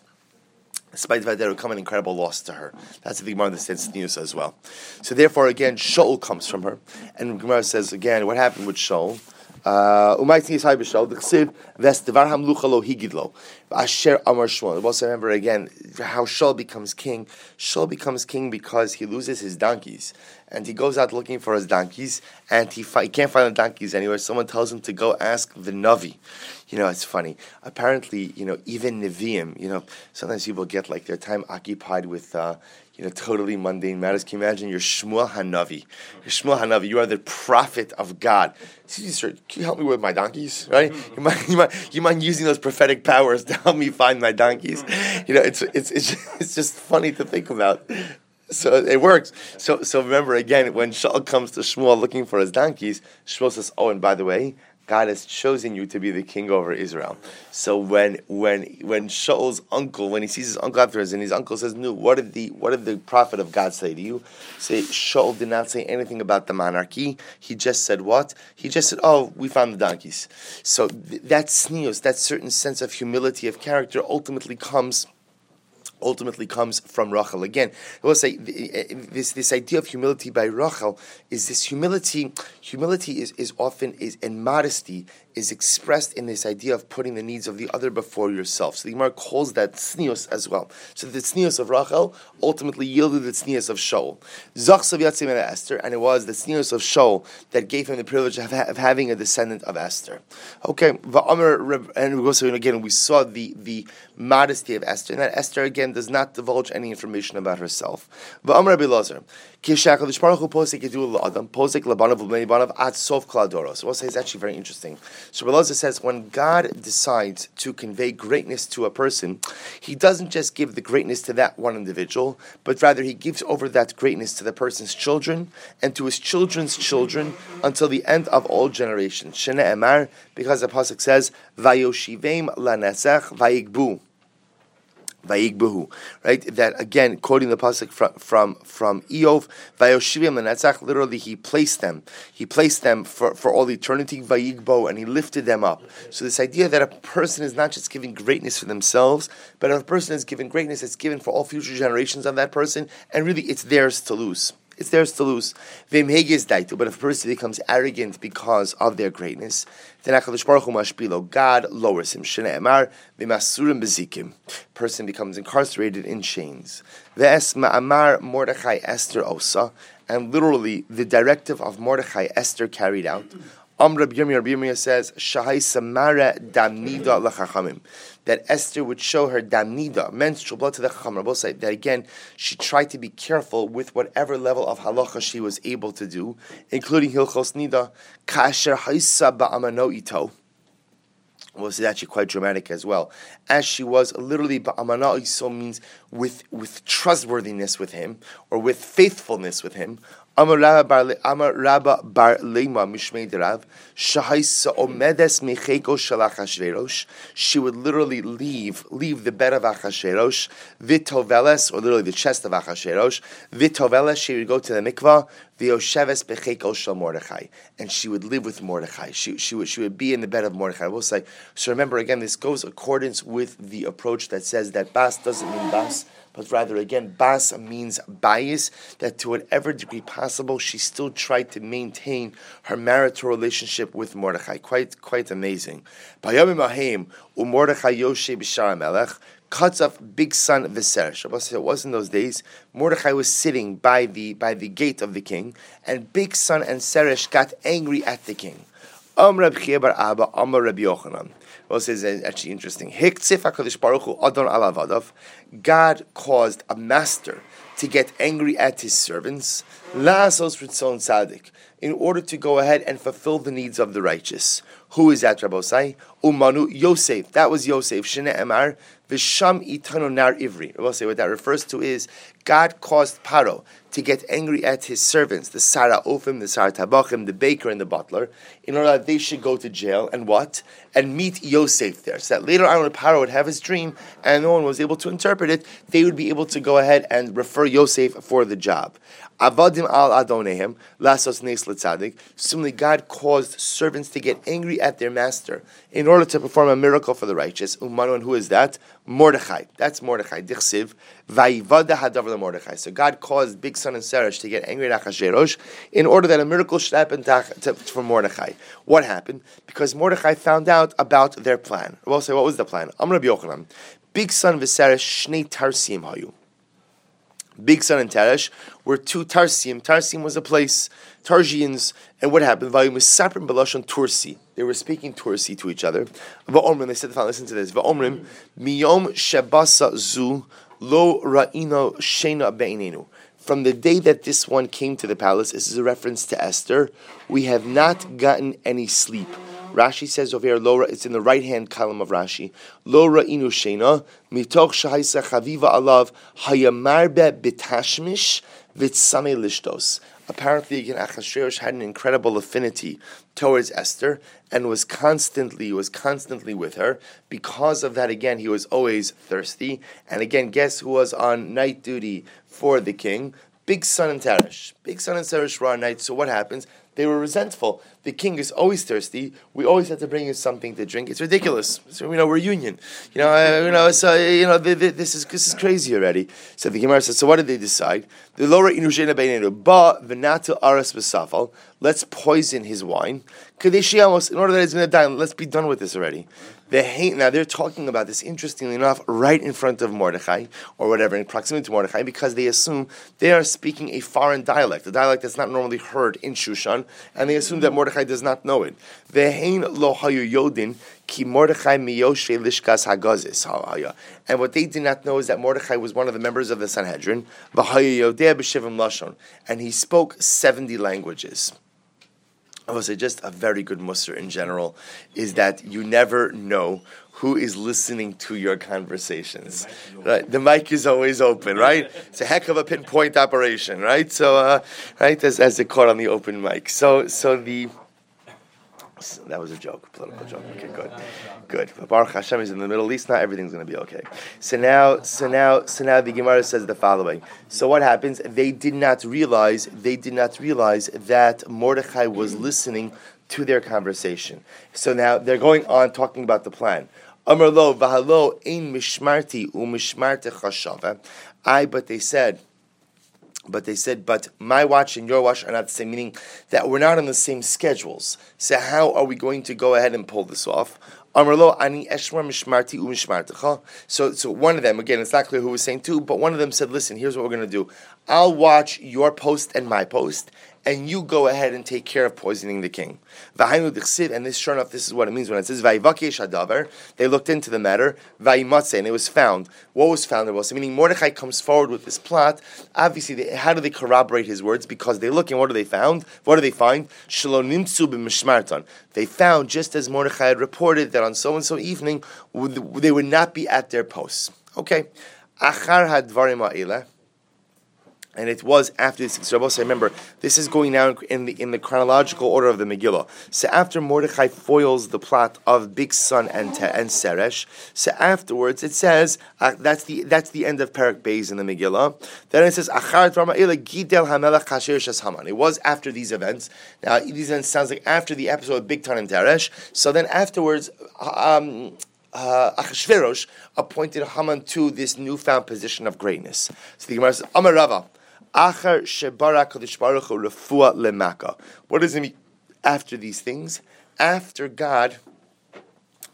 despite the fact that it would come an incredible loss to her. That's the Gemara understands the news as well. So therefore, again, Shaul comes from her, and Gemara says again, what happened with Shaul? Uh, Umaytni Yisai B'Shal, the Chsiv, Ves Devar Hamlucha Lo Higidlo, Asher Amar Shmuel. Also remember again how Shaul becomes king. Shaul becomes king because he loses his donkeys, and he goes out looking for his donkeys, and he, fi- he can't find the donkeys anywhere. Someone tells him to go ask the Navi. You know, it's funny. Apparently, you know, even Nevi'im, you know, sometimes people get like their time occupied with, uh, you know, totally mundane matters. Can you imagine you're Shmuel Hanavi? You're Shmuel Hanavi. You are the prophet of God. Sir, can you help me with my donkeys? Right? You mind, you mind, you mind using those prophetic powers to help me find my donkeys? You know, it's it's it's, it's just funny to think about. So it works. So so remember again when Shaul comes to Shmuel looking for his donkeys, Shmuel says, "Oh, and by the way." God has chosen you to be the king over Israel. So when when when Shaul's uncle, when he sees his uncle afterwards, and his uncle says, "No, what did the what did the prophet of God say to you?" Say Shaul did not say anything about the monarchy. He just said what? He just said, "Oh, we found the donkeys." So th- that sneers, that certain sense of humility of character, ultimately comes ultimately comes from Rachel. Again, I will say eh, eh, this this idea of humility by Rachel is this humility. Humility is, is often is and modesty is expressed in this idea of putting the needs of the other before yourself. So the Gemara calls that tznius as well. So the tznius of Rachel ultimately yielded the tznius of Shaul. Zachsav Yatzim and Esther, and it was the tznius of Shaul that gave him the privilege of, ha- of having a descendant of Esther. Okay, and we also again we saw the the modesty of Esther, and that Esther again does not divulge any information about herself. Va'amr. So we'll say it's actually very interesting. So Rabbi says when God decides to convey greatness to a person, He doesn't just give the greatness to that one individual, but rather He gives over that greatness to the person's children and to his children's children until the end of all generations. Shene Emar, because the pasuk says, "Vayoshivem lanesech vayigbu." Vayigbehu, right? That again, quoting the pasuk from from from Iyov, Vayoshivim Lenatzach. Literally, he placed them. He placed them for, for all eternity. Vayigbo, and he lifted them up. So this idea that a person is not just giving greatness for themselves, but if a person is given greatness, it's given for all future generations of that person, and really, it's theirs to lose it's theirs to lose. But if a person becomes arrogant because of their greatness, then God lowers him. Person becomes incarcerated in chains. Mordechai Esther Osa, and literally the directive of Mordechai Esther carried out. Rabbi Yirmiyah, says, Shahai Samara Damnida Lachachamim. That Esther would show her damnida, menstrual blood to the Chacham. Rabbi say that again, she tried to be careful with whatever level of halacha she was able to do, including Hilchos Nida, Kasher Haisa Ba'amano Ito was actually quite dramatic as well. As she was literally ba'amana so means with with trustworthiness with him or with faithfulness with him. Amar Rabba bar Lema Mishmei Derav She would literally leave leave the bed of Achashverosh Vitoveles or literally the chest of Achashverosh Vitoveles. She would go to the mikvah V'yosheves Becheko Shal Mordechai, and she would live with Mordechai. She she would she would be in the bed of Mordechai. I will say so. Remember again, this goes accordance with the approach that says that Bas doesn't mean Bas but rather again, bas means bias, that to whatever degree possible, she still tried to maintain her marital relationship with Mordechai. Quite, quite amazing. Mordechai cuts off Bigsan Viseresh. It was in those days. Mordechai was sitting by the by the gate of the king, and Bigsan and Seresh got angry at the king. Am Reb Bar Abba, Am Rabbi Yochanan. Well, this is actually interesting. God caused a master to get angry at his servants, in order to go ahead and fulfill the needs of the righteous. Who is that, Rabbosai? Umanu Yosef. That was Yosef. Shene Emar. Visham itanu nar ivri. We'll say what that refers to is God caused Paro to get angry at his servants, the Sarah Ophim, the Sarah Tabachim, the baker, and the butler, in order that they should go to jail and what? And meet Yosef there. So that later on, when Paro would have his dream and no one was able to interpret it, they would be able to go ahead and refer Yosef for the job. Avadim al Adonehem, lasos nes. Similarly, God caused servants to get angry at their master in order to perform a miracle for the righteous. Umanu, and who is that? Mordechai. That's Mordechai. Dichsiv. Vayivada hadavar Mordechai. So God caused Bigsan and Seresh to get angry at Achashverosh in order that a miracle should happen to, to, for Mordechai. What happened? Because Mordechai found out about their plan. We'll say, what was the plan? Amr Yochanan. Bigsan v'Seresh shnei tarsim hayu. Bigsan and Teresh were two Tarsim. Tarsim was a place, Tarsians, and what happened? Vayumisaprim Belashon Tursi. They were speaking Tursi to each other. Va'omrim, they said, listen to this. Va'omrim, miyom shebasa zu lo ra'ino shena be'inenu. From the day that this one came to the palace, this is a reference to Esther, we have not gotten any sleep. Rashi says over here, Lora, it's in the right hand column of Rashi. Lora inu shena, mitoch shahaisa chaviva alav, hayamarbe bitashmish, vitsame lishtos. Apparently, again, Achashverosh had an incredible affinity towards Esther and was constantly was constantly with her. Because of that, again, he was always thirsty. And again, guess who was on night duty for the king? Bigsan and Teresh. Bigsan and Teresh were on night. So what happens? They were resentful. The king is always thirsty. We always have to bring him something to drink. It's ridiculous. So, you know, we're union. You know, you know, so you know, the, the, this is this is crazy already. So the Gemara says. So what did they decide? The lower inushena beinenu ba v'natil aras b'safal. Let's poison his wine. Kadeshiamos in order that he's going to die. Let's be done with this already. The hate now they're talking about this interestingly enough right in front of Mordechai or whatever in proximity to Mordechai because they assume they are speaking a foreign dialect, a dialect that's not normally heard in Shushan, and they assume that Mordechai does not know it. Ve'hein lo hayu yodin ki Mordechai miyoshe lishkas hagazis And what they did not know is that Mordechai was one of the members of the Sanhedrin, v'hayu yodeh b'shivim lashon, and he spoke seventy languages. I would say just a very good mussar in general is that you never know who is listening to your conversations. The right, the mic is always open, right? It's a heck of a pinpoint operation, right? So, uh, right, as as they call on the open mic. So, so the that was a joke, political joke. Okay, good, good. But Baruch Hashem is in the Middle East. Not everything's going to be okay. So now, so now, so now, the Gemara says the following. So what happens? They did not realize. They did not realize that Mordechai was listening to their conversation. So now they're going on talking about the plan. Amar lo v'halo ein mishmarti u'mishmarte chashava. Eh? I, but they said but they said, but my watch and your watch are not the same, meaning that we're not on the same schedules. So how are we going to go ahead and pull this off? So, so one of them, again, it's not clear who was saying two, but one of them said, listen, here's what we're going to do. I'll watch your post and my post, and you go ahead and take care of poisoning the king. And this, sure enough, this is what it means when it says They looked into the matter, and it was found. What was found? There was meaning Mordechai comes forward with this plot. Obviously, they, how do they corroborate his words? Because they look and what do they found? What do they find? They found just as Mordechai had reported that on so and so evening they would not be at their posts. Okay. Achar hadvarim and it was after this. So remember, this is going now in the in the chronological order of the Megillah. So after Mordechai foils the plot of Bigsan and Te, and Seresh, so afterwards it says uh, that's the that's the end of Perak Beis in the Megillah. Then it says Achar Gidel Hamelach Haman. It was after these events. Now these events sounds like after the episode of Bigtan and Teresh. So then afterwards. Um, uh, Achashverosh appointed Haman to this newfound position of greatness. So the Gemara says, Amar Rava, Achar Shebara Kodesh Baruch Refua Lemaka. What does it mean after these things? After God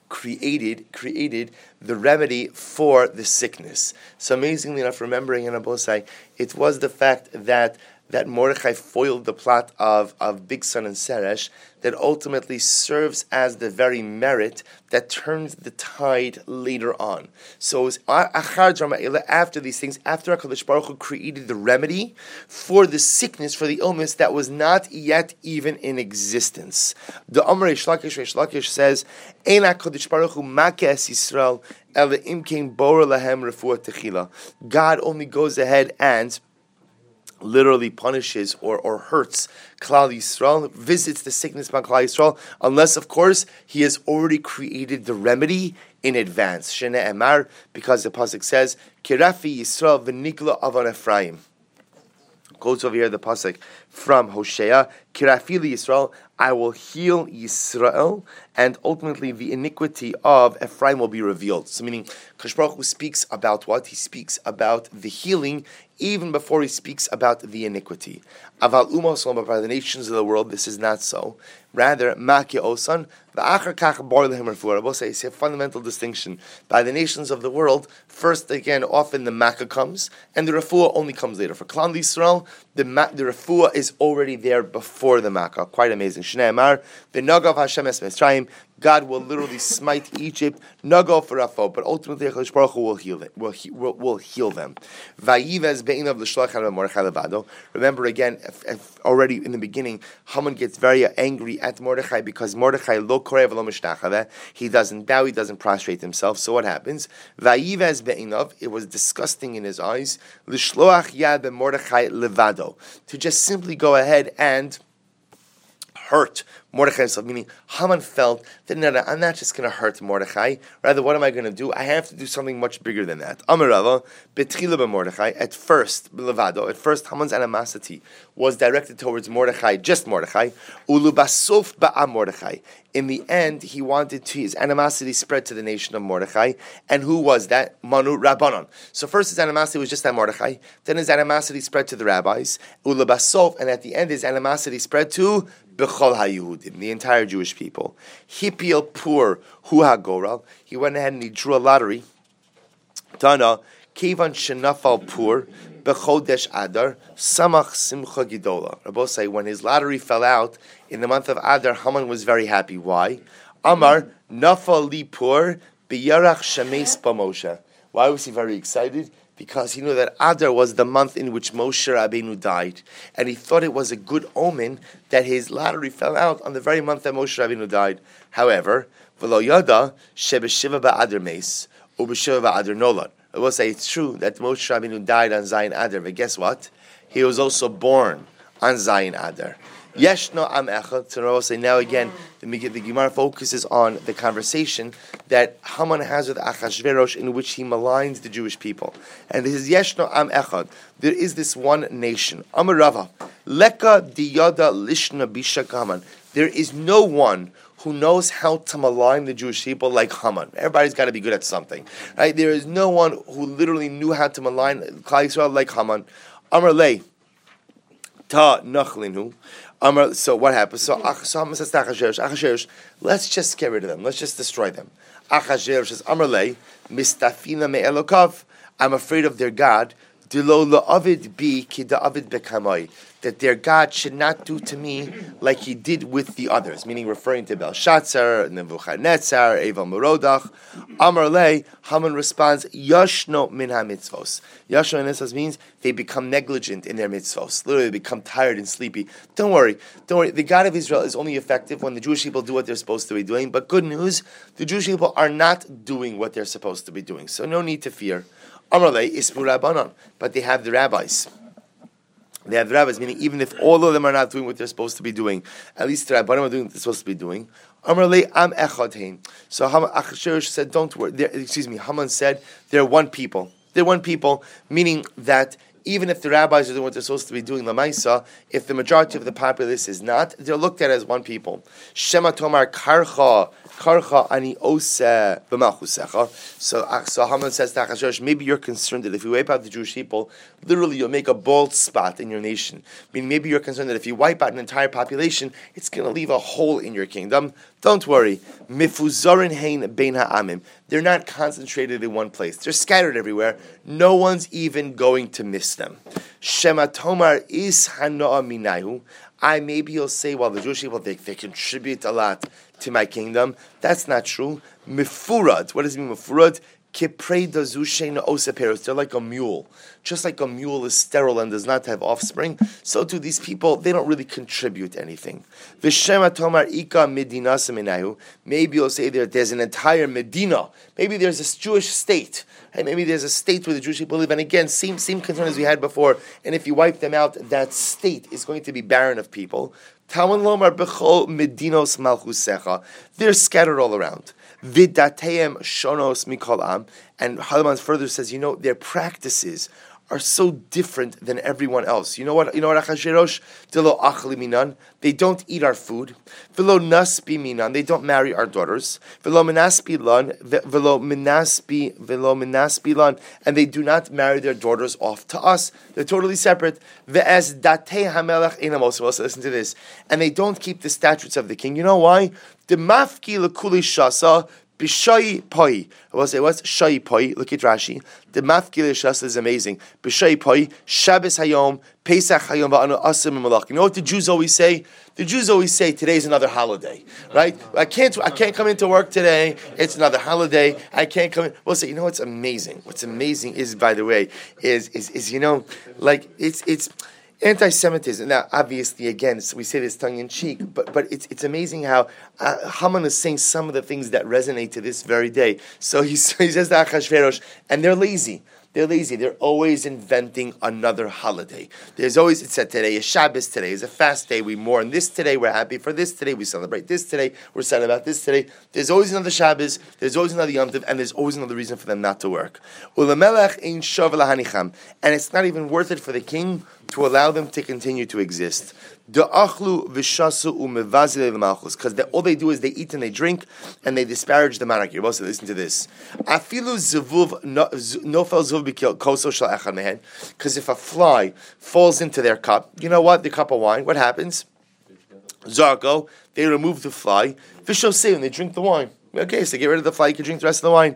created created the remedy for the sickness. So amazingly enough, remembering in Abosai, it was the fact that that Mordechai foiled the plot of, of Bigsan and Seresh that ultimately serves as the very merit that turns the tide later on. So after these things, after HaKadosh Baruch Hu created the remedy for the sickness, for the illness that was not yet even in existence. The Amr Reish Lakish Shlakish says, Ein HaKadosh Baruch Hu Makes Yisrael God only goes ahead and literally punishes or, or hurts Klal Yisrael, visits the sickness by Klal Yisrael, unless, of course, he has already created the remedy in advance. Shene Emar, because the pasuk says, "Kirafi Yisrael v'nikla avon Ephraim." Quotes over here the pasuk from Hosea, "Kirafili Yisrael, I will heal Yisrael, and ultimately the iniquity of Ephraim will be revealed." So, meaning, Kashbaruch speaks about what he speaks about the healing even before he speaks about the iniquity. Aval umos by the nations of the world, this is not so. Rather, maki osan it's a fundamental distinction. By the nations of the world, first again, often the makkah comes, and the refuah only comes later. For Klan Yisrael, the the refuah is already there before the makkah. Quite amazing. Shnei Amar v'nagav Hashem es Mitzrayim God will literally smite Egypt, nago for Rafo, but ultimately HaKadosh Baruch Hu will heal it, will, will, will heal them. Remember again, if, if already in the beginning, Haman gets very angry at Mordechai because Mordechai lo korev lo he doesn't bow, he doesn't prostrate himself. So what happens? It was disgusting in his eyes. Mordechai levado to just simply go ahead and hurt Mordechai himself, meaning Haman felt that no, no, I'm not just going to hurt Mordechai. Rather, what am I going to do? I have to do something much bigger than that. Amarava, betchila Mordechai. At first, levado. At first, Haman's animosity was directed towards Mordechai, just Mordechai. Ulubasof ba'a Mordechai. In the end, he wanted to his animosity spread to the nation of Mordechai. And who was that? Manu Rabbanon. So first, his animosity was just at Mordechai. Then his animosity spread to the rabbis. Ulubasof, and at the end, his animosity spread to B'chol HaYehudim, the entire Jewish people. Hipil Pur Hu HaGoral, he went ahead and he drew a lottery. Tana, Kevan Shenafal Pur, Bechodesh Adar, Samach Simcha Gidola. Rabbi say, when his lottery fell out in the month of Adar, Haman was very happy. Why? Amar, Nafal Li Pur, B'yarach Shemes Moshe. Why was he very excited? Because he knew that Adar was the month in which Moshe Rabbeinu died, and he thought it was a good omen that his lottery fell out on the very month that Moshe Rabbeinu died. However, v'lo yada shebeshiva ba'adar meis ubeshiva ba'adar nolad. I will say it's true that Moshe Rabbeinu died on Zayin Adar, but guess what? He was also born on Zayin Adar. Yeshno am echad. So say now again, the, the Gemara focuses on the conversation that Haman has with Achashverosh, in which he maligns the Jewish people, and this is Yeshno am echad. There is this one nation. Amarava leka diyada lishna bishak Haman. There is no one who knows how to malign the Jewish people like Haman. Everybody's got to be good at something, right? There is no one who literally knew how to malign Klal Yisrael like Haman. Amar lei ta nachlinu. Amar, so what happens? So Achasham says to Achashverosh, Achashverosh, let's just get rid of them. Let's just destroy them. Achashverosh says, Amar le, mistafina me elokov. I'm afraid of their God. Dilo la'avid bi ki da'avid bekamai. That their God should not do to me like he did with the others, meaning referring to Belshazzar, Nebuchadnezzar, Evil Merodach. Amar Le, Haman responds, Yashno min ha-mitzvos. Yashno in means they become negligent in their mitzvos. Literally, they become tired and sleepy. Don't worry, don't worry. The God of Israel is only effective when the Jewish people do what they're supposed to be doing. But good news, the Jewish people are not doing what they're supposed to be doing. So no need to fear. Amarle ispu rabbanon, but they have the rabbis. They have rabbis, meaning even if all of them are not doing what they're supposed to be doing, at least the rabbanim are doing what they're supposed to be doing. Am. So Achashverosh said, "Don't worry." Excuse me. Haman said, "They're one people. They're one people," meaning that even if the rabbis are doing what they're supposed to be doing, Lamaisa, if the majority of the populace is not, they're looked at as one people. Shema Tomar Karcha Karcha ani ose. So, so Haman says to Achashverosh, maybe you're concerned that if you wipe out the Jewish people, literally you'll make a bald spot in your nation. I mean, maybe you're concerned that if you wipe out an entire population, it's going to leave a hole in your kingdom. Don't worry. Mifuzarin hein bein ha'amim. They're not concentrated in one place. They're scattered everywhere. No one's even going to miss them. Shema tomar is hanoa minayu. I maybe you'll say, well, the Jewish people they, they contribute a lot to my kingdom. That's not true. Mifurad. What does it mean, mifurad? They're like a mule. Just like a mule is sterile and does not have offspring, so do these people, they don't really contribute anything. Maybe you'll say that there's an entire Medina. Maybe there's a Jewish state. And maybe there's a state where the Jewish people live. And again, same, same concern as we had before. And if you wipe them out, that state is going to be barren of people. Lomar Medinos Malchusecha. They're scattered all around. Vidateim Shonos Mikol Am. And Halaman further says, you know, their practices are so different than everyone else. You know what? You know what? Achashverosh delo achli minan. They don't eat our food. Velo naspi minan. They don't marry our daughters. Velo minaspi lan. Velo minaspi velo minaspi lan. And they do not marry their daughters off to us. They're totally separate. Ve'ez date hamelach inamos. Listen to this. And they don't keep the statutes of the king. You know why? The mafki lekuli shasa B'shay poi. I will say what's shay poi. Look at Rashi. The mafkil shas is amazing. B'shay poi. Shabbos hayom. Pesach hayom. Va'anu asim malach. You know what the Jews always say? The Jews always say today's another holiday, right? I can't. I can't come into work today. It's another holiday. I can't come. in. We'll say. You know what's amazing? What's amazing is, by the way, is is is you know, like it's it's Anti-Semitism. Now, obviously, again, we say this tongue in cheek, but but it's it's amazing how uh, Haman is saying some of the things that resonate to this very day. So he, *laughs* he says to Achashverosh, and they're lazy. They're lazy. They're always inventing another holiday. There's always, it said today is Shabbos, today is a fast day. We mourn this today, we're happy for this today, we celebrate this today, we're sad about this today. There's always another Shabbos, there's always another Yom Tov, and there's always another reason for them not to work. And it's not even worth it for the king to allow them to continue to exist. Because all they do is they eat and they drink and they disparage the monarchy. Supposed to listen to this. Because if a fly falls into their cup, you know what? The cup of wine, what happens? Zarko, they remove the fly. Vishosei, and they drink the wine. Okay, so get rid of the fly, you can drink the rest of the wine.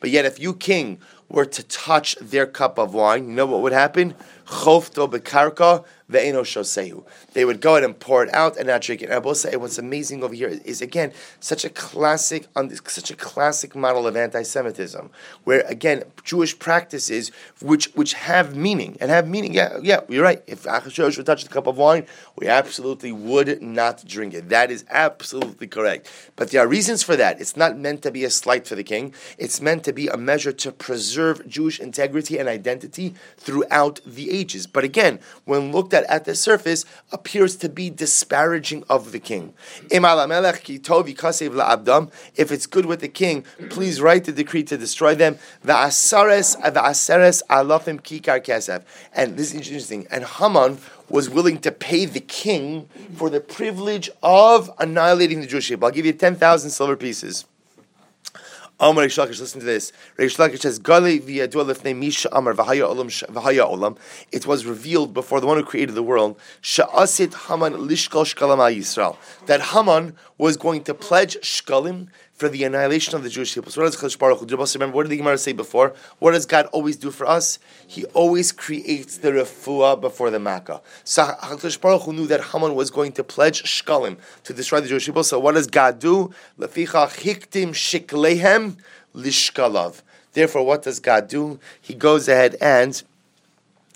But yet, if you, king, were to touch their cup of wine, you know what would happen? Chofto bekarka They would go and pour it out and not drink it. And I will say what's amazing over here is again such a classic, such a classic model of anti-Semitism, where again Jewish practices which which have meaning and have meaning. Yeah, yeah, you're right. If Achashverosh would touch the cup of wine, we absolutely would not drink it. That is absolutely correct. But there are reasons for that. It's not meant to be a slight for the king. It's meant to be a measure to preserve Jewish integrity and identity throughout the ages. But again, when looked at at the surface, appears to be disparaging of the king. If it's good with the king, please write the decree to destroy them. And this is interesting. And Haman was willing to pay the king for the privilege of annihilating the Jewish people. I'll give you 10,000 silver pieces. Amar Reish Lakish, listen to this. Reish Lakish says, Gali v'yadua lefnei misha amar v'haya olam v'haya olam. It was revealed before the one who created the world, sha'asit Haman lishkol shkalama Yisrael. That Haman was going to pledge shkalim for the annihilation of the Jewish people. So what does Chalish Baruch do? Remember, what did the Gemara say before? What does God always do for us? He always creates the refuah before the makkah. So Chalish Baruch knew that Haman was going to pledge shkalim to destroy the Jewish people. So what does God do? Hiktim shiklehem lishkalav. Therefore, what does God do? He goes ahead and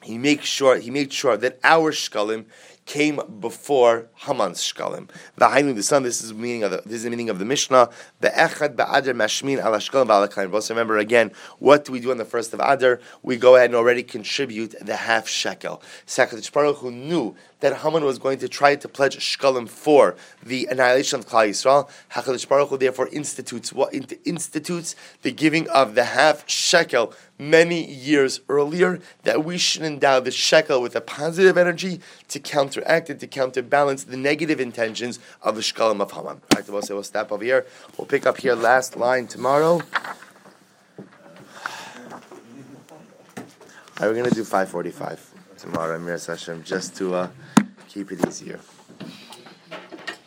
he makes sure he made sure that our shkalim came before Haman's shkalim. V'hainu the son. This is the meaning of the, this is the meaning of the Mishnah. The echad ba'adar mashmin ala shkalim v'ala Also remember again, what do we do on the first of Adar? We go ahead and already contribute the half shekel. Sakadosh Baruch who knew that Haman was going to try to pledge shkalim for the annihilation of Klal Yisrael. Hakadosh Baruch Hu therefore institutes what institutes the giving of the half shekel many years earlier. That we should endow the shekel with a positive energy to counteract and to counterbalance the negative intentions of the shkalim of Haman. All right, we'll say we'll stop over here. We'll pick up here last line tomorrow. All right, we're going to do 545 tomorrow, Mir Hashem, just to uh, keep it easier.